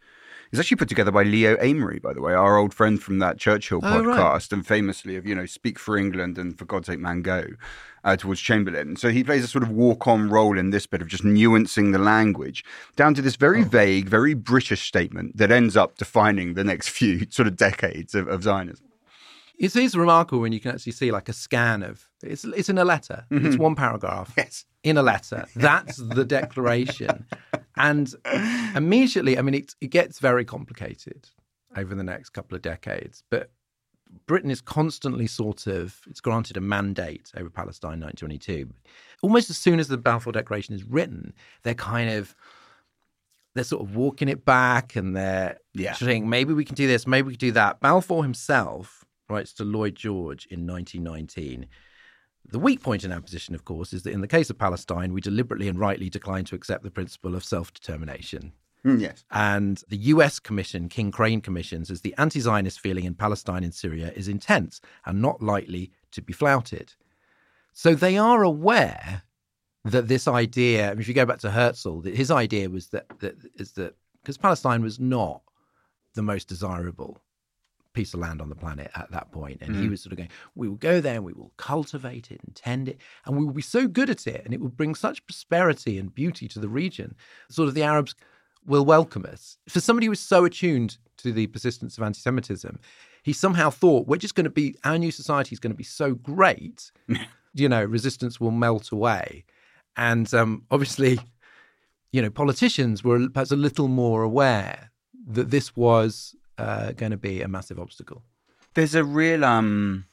is actually put together by Leo Amery, by the way, our old friend from that Churchill Oh, right. podcast, and famously of you know Speak for England and For God's Sake, Man Go, uh, towards Chamberlain. So he plays a sort of walk-on role in this bit of just nuancing the language down to this very vague, very British statement that ends up defining the next *laughs* few sort of decades of, of Zionism. It's, it's remarkable when you can actually see like a scan of it's it's in a letter. It's mm-hmm. one paragraph. Yes. in a letter. That's the declaration. And immediately, I mean, it, it gets very complicated over the next couple of decades. But Britain is constantly sort of, it's granted a mandate over Palestine 1922. Almost as soon as the Balfour Declaration is written, they're kind of, they're sort of walking it back and they're Yeah. saying, maybe we can do this, maybe we can do that. Balfour himself writes to Lloyd George in 1919 the weak point in our position, of course, is that in the case of Palestine, we deliberately and rightly decline to accept the principle of self determination. Mm, yes. And the US Commission, King Crane Commission, says the anti Zionist feeling in Palestine and Syria is intense and not likely to be flouted. So they are aware that this idea, I mean, if you go back to Herzl, that his idea was that, that is that because Palestine was not the most desirable piece of land on the planet at that point. And he was sort of going, we will go there and we will cultivate it and tend it, and we will be so good at it, and it will bring such prosperity and beauty to the region. Sort of the Arabs will welcome us. For somebody who was so attuned to the persistence of anti Semitism, he somehow thought we're just going to be, our new society is going to be so great, *laughs* you know, resistance will melt away. And um, obviously, you know, politicians were perhaps a little more aware that this was uh, going to be a massive obstacle. There's a real um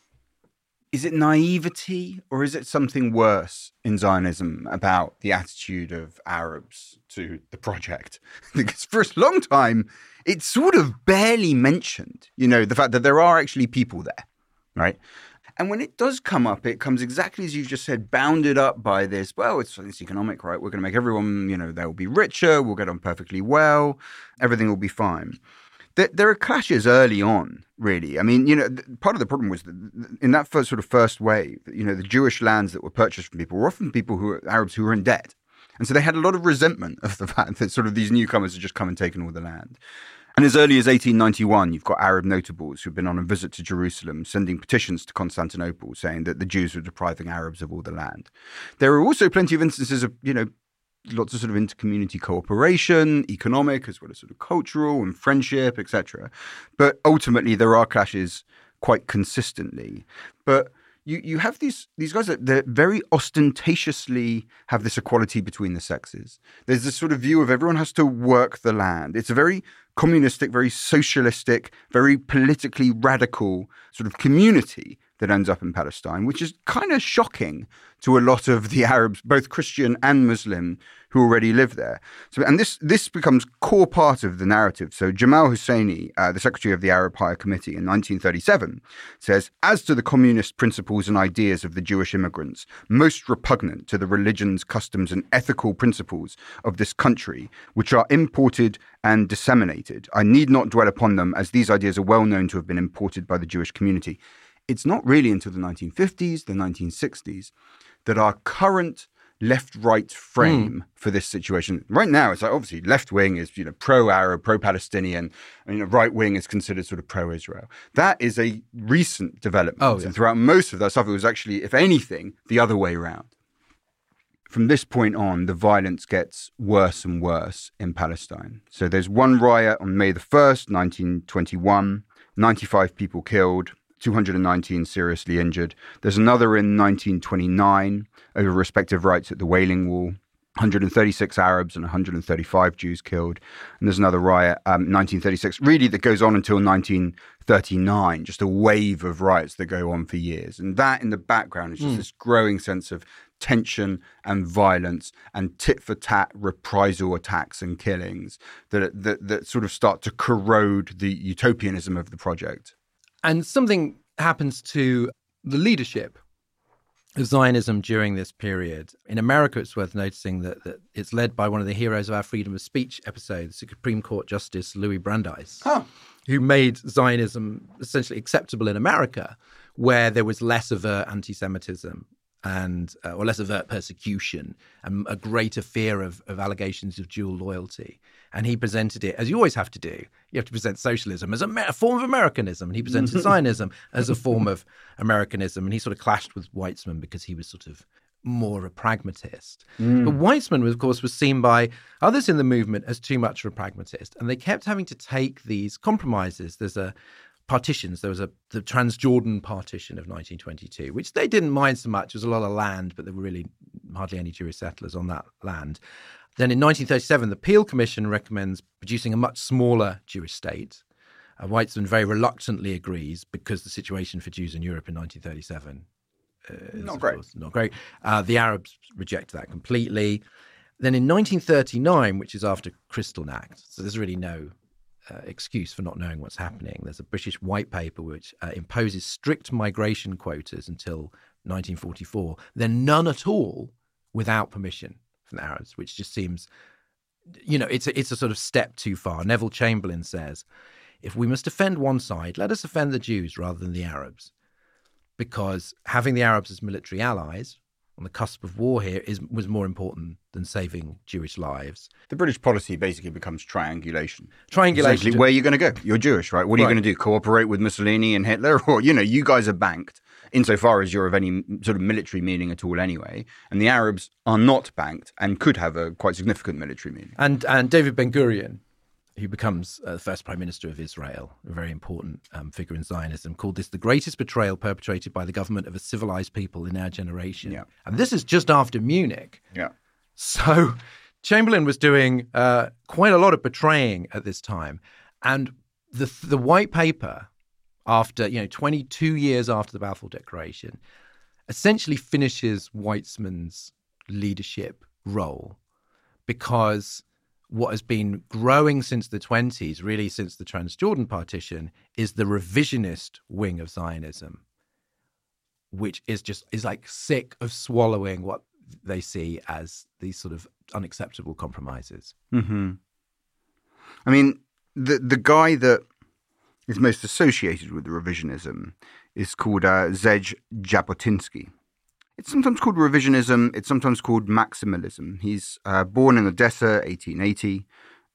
is it naivety or is it something worse in Zionism about the attitude of Arabs to the project? *laughs* because for a long time, it's sort of barely mentioned, you know, the fact that there are actually people there, right? And when it does come up, it comes exactly as you just said, bounded up by this. Well, it's, it's economic, right? We're going to make everyone, you know, they'll be richer. We'll get on perfectly well. Everything will be fine. There, there are clashes early on, really. I mean, you know, part of the problem was that in that first sort of first wave, you know, the Jewish lands that were purchased from people were often people who were Arabs who were in debt. And so they had a lot of resentment of the *laughs* fact that sort of these newcomers had just come and taken all the land. And as early as 1891, you've got Arab notables who've been on a visit to Jerusalem sending petitions to Constantinople saying that the Jews were depriving Arabs of all the land. There are also plenty of instances of, you know, lots of sort of inter-community cooperation, economic as well as sort of cultural and friendship, etc. But ultimately, there are clashes quite consistently. But you you have these these guys that, that very ostentatiously have this equality between the sexes. There's this sort of view of everyone has to work the land. It's a very communistic, very socialistic, very politically radical sort of community that ends up in Palestine, which is kind of shocking to a lot of the Arabs, both Christian and Muslim, who already live there. So, and this this becomes core part of the narrative. So, Jamal Husseini, uh, the secretary of the Arab Higher Committee in 1937, says, as to the communist principles and ideas of the Jewish immigrants, most repugnant to the religions, customs, and ethical principles of this country, which are imported and disseminated, I need not dwell upon them, as these ideas are well known to have been imported by the Jewish community. It's not really until the 1950s, the 1960s, that our current left right frame mm. for this situation. Right now, it's like obviously left wing is you know pro Arab, pro Palestinian, and you know, right wing is considered sort of pro Israel. That is a recent development. Oh, yeah. And throughout most of that stuff, it was actually, if anything, the other way around. From this point on, the violence gets worse and worse in Palestine. So there's one riot on May the 1st, 1921, 95 people killed, 219 seriously injured. There's another in 1929 over respective rights at the Wailing Wall. 136 Arabs and 135 Jews killed. And there's another riot, um, 1936, really that goes on until 1939, just a wave of riots that go on for years. And that in the background is just mm. this growing sense of tension and violence and tit for tat reprisal attacks and killings that, that, that sort of start to corrode the utopianism of the project. And something happens to the leadership of Zionism during this period. In America, it's worth noticing that, that it's led by one of the heroes of our freedom of speech episode, the Supreme Court Justice Louis Brandeis, huh. who made Zionism essentially acceptable in America, where there was less overt anti Semitism and uh, or less overt persecution and a greater fear of, of allegations of dual loyalty. And he presented it as you always have to do. You have to present socialism as a, a form of Americanism, and he presented *laughs* Zionism as a form of Americanism. And he sort of clashed with Weizmann because he was sort of more a pragmatist. Mm. But Weizmann, of course, was seen by others in the movement as too much of a pragmatist, and they kept having to take these compromises. There's a partitions. There was a the Transjordan partition of 1922, which they didn't mind so much. There was a lot of land, but there were really hardly any Jewish settlers on that land. Then in 1937, the Peel Commission recommends producing a much smaller Jewish state. Uh, Weizmann very reluctantly agrees because the situation for Jews in Europe in 1937 uh, not great. Not great. Uh, the Arabs reject that completely. Then in 1939, which is after Kristallnacht, so there's really no uh, excuse for not knowing what's happening. There's a British white paper which uh, imposes strict migration quotas until 1944, then none at all without permission from the Arabs, which just seems, you know, it's a, it's a sort of step too far. Neville Chamberlain says, if we must offend one side, let us offend the Jews rather than the Arabs. Because having the Arabs as military allies on the cusp of war here is was more important than saving Jewish lives. The British policy basically becomes triangulation. Triangulation. where are you going to go? You're Jewish, right? What are right. you going to do? Cooperate with Mussolini and Hitler, *laughs* or you know, you guys are banked. insofar as you're of any sort of military meaning at all anyway. And the Arabs are not banked and could have a quite significant military meaning. And and David Ben Gurion, who becomes uh, the first prime minister of Israel, a very important um, figure in Zionism, called this the greatest betrayal perpetrated by the government of a civilized people in our generation. Yeah. And this is just after Munich. Yeah. So Chamberlain was doing uh, quite a lot of betraying at this time, and the the white paper, after you know 22 years after the Balfour Declaration, essentially finishes Weizmann's leadership role because what has been growing since the 20s, really since the Transjordan partition, is the revisionist wing of Zionism, which is just is like sick of swallowing what they see as these sort of unacceptable compromises. Mm-hmm. I mean, the the guy that is most associated with revisionism is called uh, Zej Jabotinsky. It's sometimes called revisionism. It's sometimes called maximalism. He's uh, born in Odessa, 1880.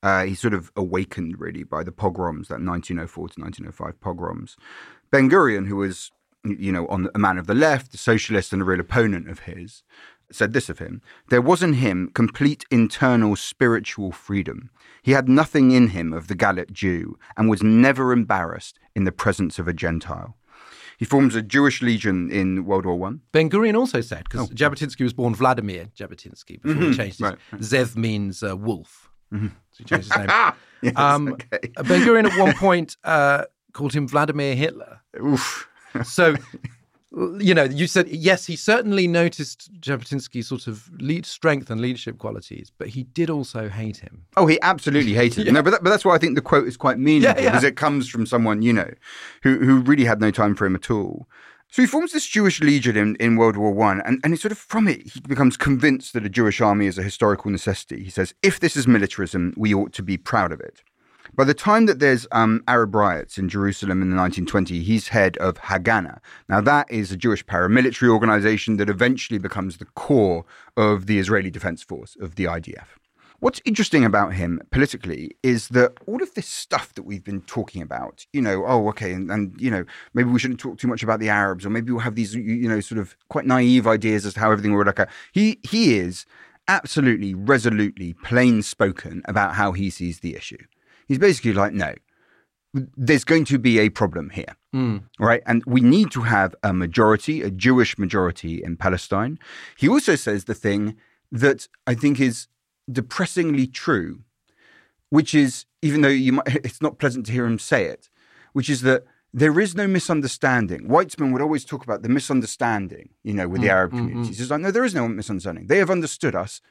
Uh, he's sort of awakened really by the pogroms, that 1904 to 1905 pogroms. Ben Gurion, who was, you know, on a man of the left, a socialist, and a real opponent of his, said this of him: "There was in him complete internal spiritual freedom. He had nothing in him of the Gallic Jew, and was never embarrassed in the presence of a Gentile." He forms a Jewish legion in World War One. Ben Gurion also said, because Jabotinsky was born Vladimir Jabotinsky before he changed his right. Zev means uh, wolf. So he changed his name. *laughs* Yes, um, okay. Ben Gurion at one point uh, called him Vladimir Hitler. Oof. So, you know, you said, yes, he certainly noticed Jabotinsky's sort of lead strength and leadership qualities, but he did also hate him. Oh, he absolutely hated it. *laughs* No, but, that, but that's why I think the quote is quite meaningful Yeah, yeah. because it comes from someone, you know, who, who really had no time for him at all. So he forms this Jewish legion in, in World War One, and, and he sort of from it he becomes convinced that a Jewish army is a historical necessity. He says, if this is militarism, we ought to be proud of it. By the time that there's um, Arab riots in Jerusalem in the 1920s, he's head of Haganah. Now, that is a Jewish paramilitary organization that eventually becomes the core of the Israeli Defense Force, of the IDF. What's interesting about him politically is that all of this stuff that we've been talking about, you know, oh, okay, and, and you know, maybe we shouldn't talk too much about the Arabs, or maybe we'll have these, you know, sort of quite naive ideas as to how everything will work out. He he is absolutely, resolutely, plain spoken about how he sees the issue. He's basically like, no, there's going to be a problem here, hmm. right? And we need to have a majority, a Jewish majority in Palestine. He also says the thing that I think is depressingly true, which is, even though you might, *laughs* it's not pleasant to hear him say it, which is that there is no misunderstanding. Weizmann would always talk about the misunderstanding, you know, with the hmm, Arab hmm, communities. He's like, no, there is no misunderstanding. They have understood us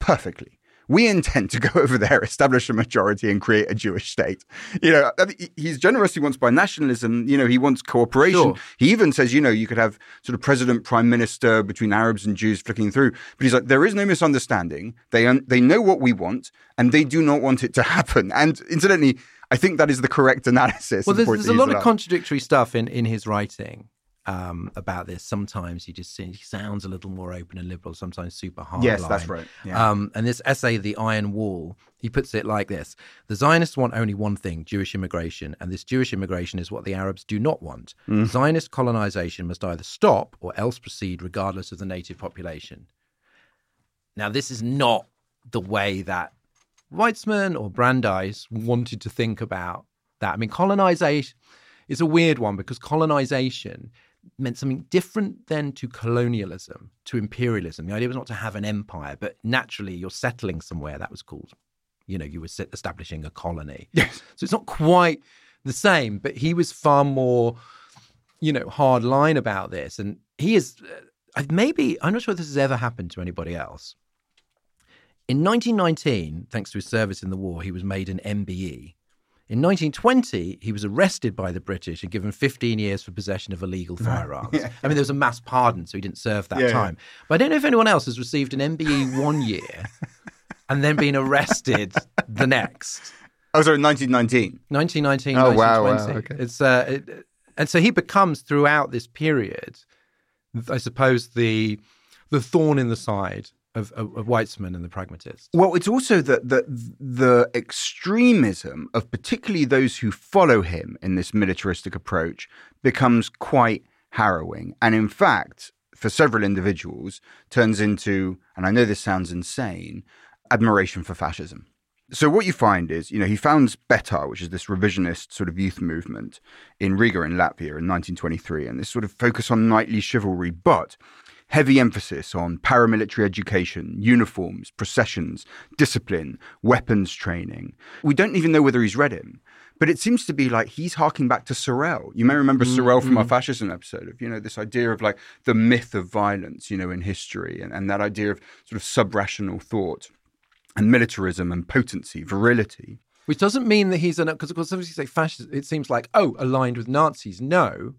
perfectly. We intend to go *laughs* over there, establish a majority, and create a Jewish state. You know, he's generous. He wants binationalism. You know, he wants cooperation. Sure. He even says, you know, you could have sort of president, prime minister between Arabs and Jews flicking through. But he's like, there is no misunderstanding. They un- they know what we want, and they do not want it to happen. And incidentally, I think that is the correct analysis. Well, the there's, there's a lot of contradictory stuff in, in his writing um, about this. Sometimes he just he sounds a little more open and liberal, sometimes super hard. Yes, that's right. Yeah. Um, and this essay, The Iron Wall, he puts it like this The Zionists want only one thing Jewish immigration, and this Jewish immigration is what the Arabs do not want. Mm. Zionist colonization must either stop or else proceed regardless of the native population. Now, this is not the way that Weizmann or Brandeis wanted to think about that. I mean, colonization is a weird one because colonization meant something different then to colonialism, to imperialism. The idea was not to have an empire, but naturally you're settling somewhere. That was called, you know, you were establishing a colony. *laughs* Yes. So it's not quite the same, but he was far more, you know, hard line about this. And he is, uh, maybe, I'm not sure if this has ever happened to anybody else. In 1919, thanks to his service in the war, he was made an MBE. In 1920, he was arrested by the British and given 15 years for possession of illegal *laughs* firearms. I mean, there was a mass pardon, so he didn't serve that Yeah, yeah. time. But I don't know if anyone else has received an MBE one year *laughs* and then been arrested the next. Oh, sorry, 1919. 1919, Oh, wow, wow, 1920. okay. It's uh, it, and so he becomes throughout this period, I suppose the the thorn in the side of, of, of Weizmann and the pragmatists. Well, it's also that the, the extremism of particularly those who follow him in this militaristic approach becomes quite harrowing. And in fact, for several individuals, turns into, and I know this sounds insane, admiration for fascism. So what you find is, you know, he founds Betar, which is this revisionist sort of youth movement in Riga in Latvia in 1923, and this sort of focus on knightly chivalry, but heavy emphasis on paramilitary education, uniforms, processions, discipline, weapons training. We don't even know whether he's read him. But it seems to be like he's harking back to Sorel. You may remember mm-hmm. Sorel from our fascism episode of, you know, this idea of like the myth of violence, you know, in history and, and that idea of sort of subrational thought and militarism and potency, virility. Which doesn't mean that he's an because of course if you say fascist, it seems like oh aligned with Nazis. No,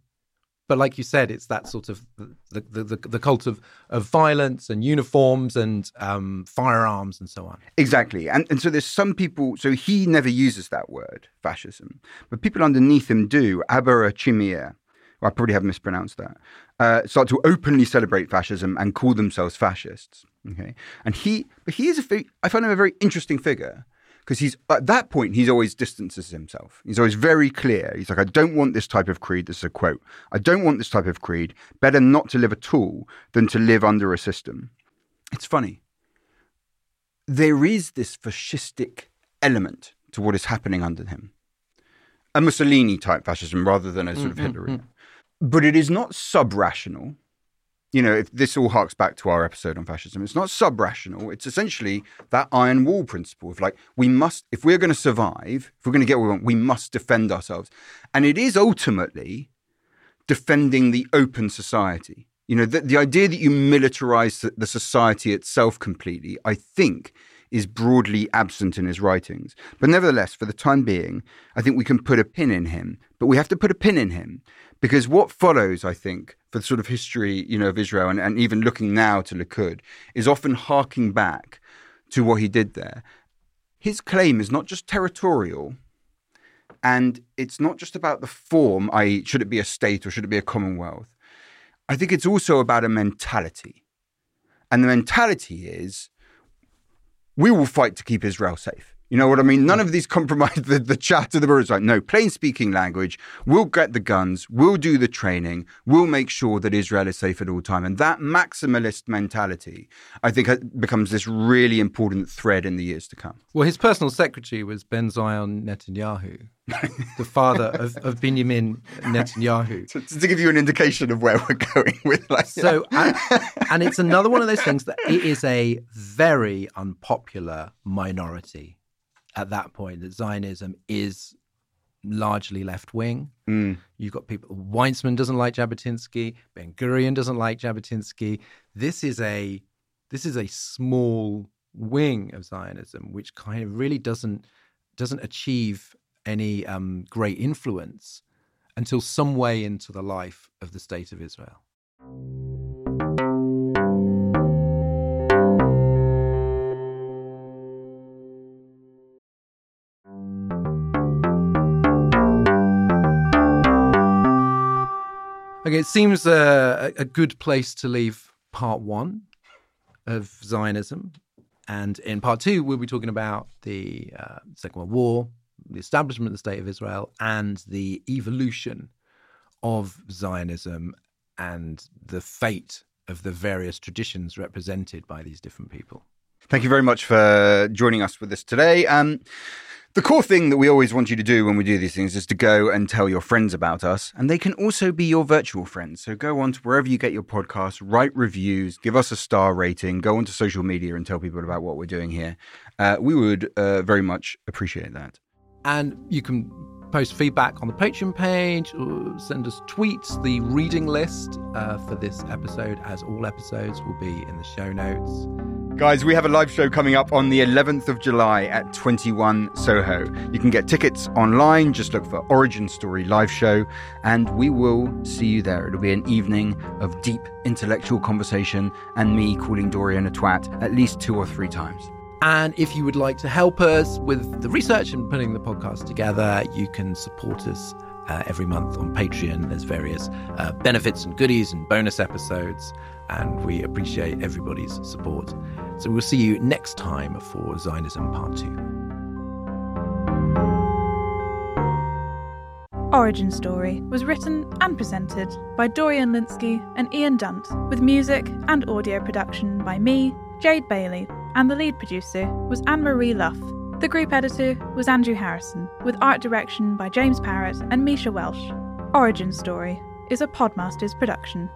but like you said, it's that sort of the the, the, the cult of, of violence and uniforms and um, firearms and so on. Exactly, and and so there's some people. So he never uses that word fascism, but people underneath him do. Abara Chimia, well, I probably have mispronounced that. Uh, start to openly celebrate fascism and call themselves fascists. Okay, and he, but he is a. I find him a very interesting figure because he's at that point he's always distances himself. He's always very clear. He's like, I don't want this type of creed. This is a quote. I don't want this type of creed. Better not to live at all than to live under a system. It's funny. There is this fascistic element to what is happening under him. A Mussolini type fascism rather than a sort of mm-hmm. Hitlerian. But it is not sub rational you know, if this all harks back to our episode on fascism, it's not sub-rational. It's essentially that iron wall principle of like, we must, if we're going to survive, if we're going to get what we want, we must defend ourselves. And it is ultimately defending the open society. You know, the, the idea that you militarize the, the society itself completely, I think, is broadly absent in his writings. But nevertheless, for the time being, I think we can put a pin in him. But we have to put a pin in him because what follows, I think, for the sort of history, you know, of Israel and, and even looking now to Likud is often harking back to what he did there. His claim is not just territorial, and it's not just about the form, i.e., should it be a state or should it be a commonwealth? I think it's also about a mentality. And the mentality is we will fight to keep Israel safe. You know what I mean? None of these compromise *laughs* the, the chat of the birds. Like, no, plain speaking language. We'll get the guns. We'll do the training. We'll make sure that Israel is safe at all time. And that maximalist mentality, I think, uh, becomes this really important thread in the years to come. Well, his personal secretary was Ben Zion Netanyahu, the father of, of *laughs* Benjamin Netanyahu. *laughs* to, to, give you an indication of where we're going with like. So, and, and it's another one of those things that it is a very unpopular minority at that point that Zionism is largely left wing. Mm. You've got people. Weizmann doesn't like Jabotinsky. Ben Gurion doesn't like Jabotinsky. This is a this is a small wing of Zionism, which kind of really doesn't doesn't achieve any um, great influence until some way into the life of the state of Israel. Okay, it seems a, a good place to leave part one of Zionism. And in part two, we'll be talking about the uh, Second World War, the establishment of the State of Israel, and the evolution of Zionism and the fate of the various traditions represented by these different people. Thank you very much for joining us with us today. Um, the core thing that we always want you to do when we do these things is to go and tell your friends about us, and they can also be your virtual friends. So go on to wherever you get your podcasts, write reviews, give us a star rating, go onto social media and tell people about what we're doing here. Uh, we would uh, very much appreciate that. And you can post feedback on the Patreon page send us tweets. The reading list uh, for this episode, as all episodes, will be in the show notes. Guys, we have a live show coming up on the 11th of July at 21 Soho. You can get tickets online, just look for Origin Story Live Show, and we will see you there. It'll be an evening of deep intellectual conversation and me calling Dorian a twat at least two or three times. And if you would like to help us with the research and putting the podcast together, you can support us uh, every month on Patreon. There's various uh, benefits and goodies and bonus episodes, and we appreciate everybody's support. So we'll see you next time for Zionism Part 2. Origin Story was written and presented by Dorian Lynskey and Ian Dunt, with music and audio production by me, Jade Bailey, and the lead producer was Anne Marie Luff. The group editor was Andrew Harrison, with art direction by James Parrott and Misha Welsh. Origin Story is a Podmasters production.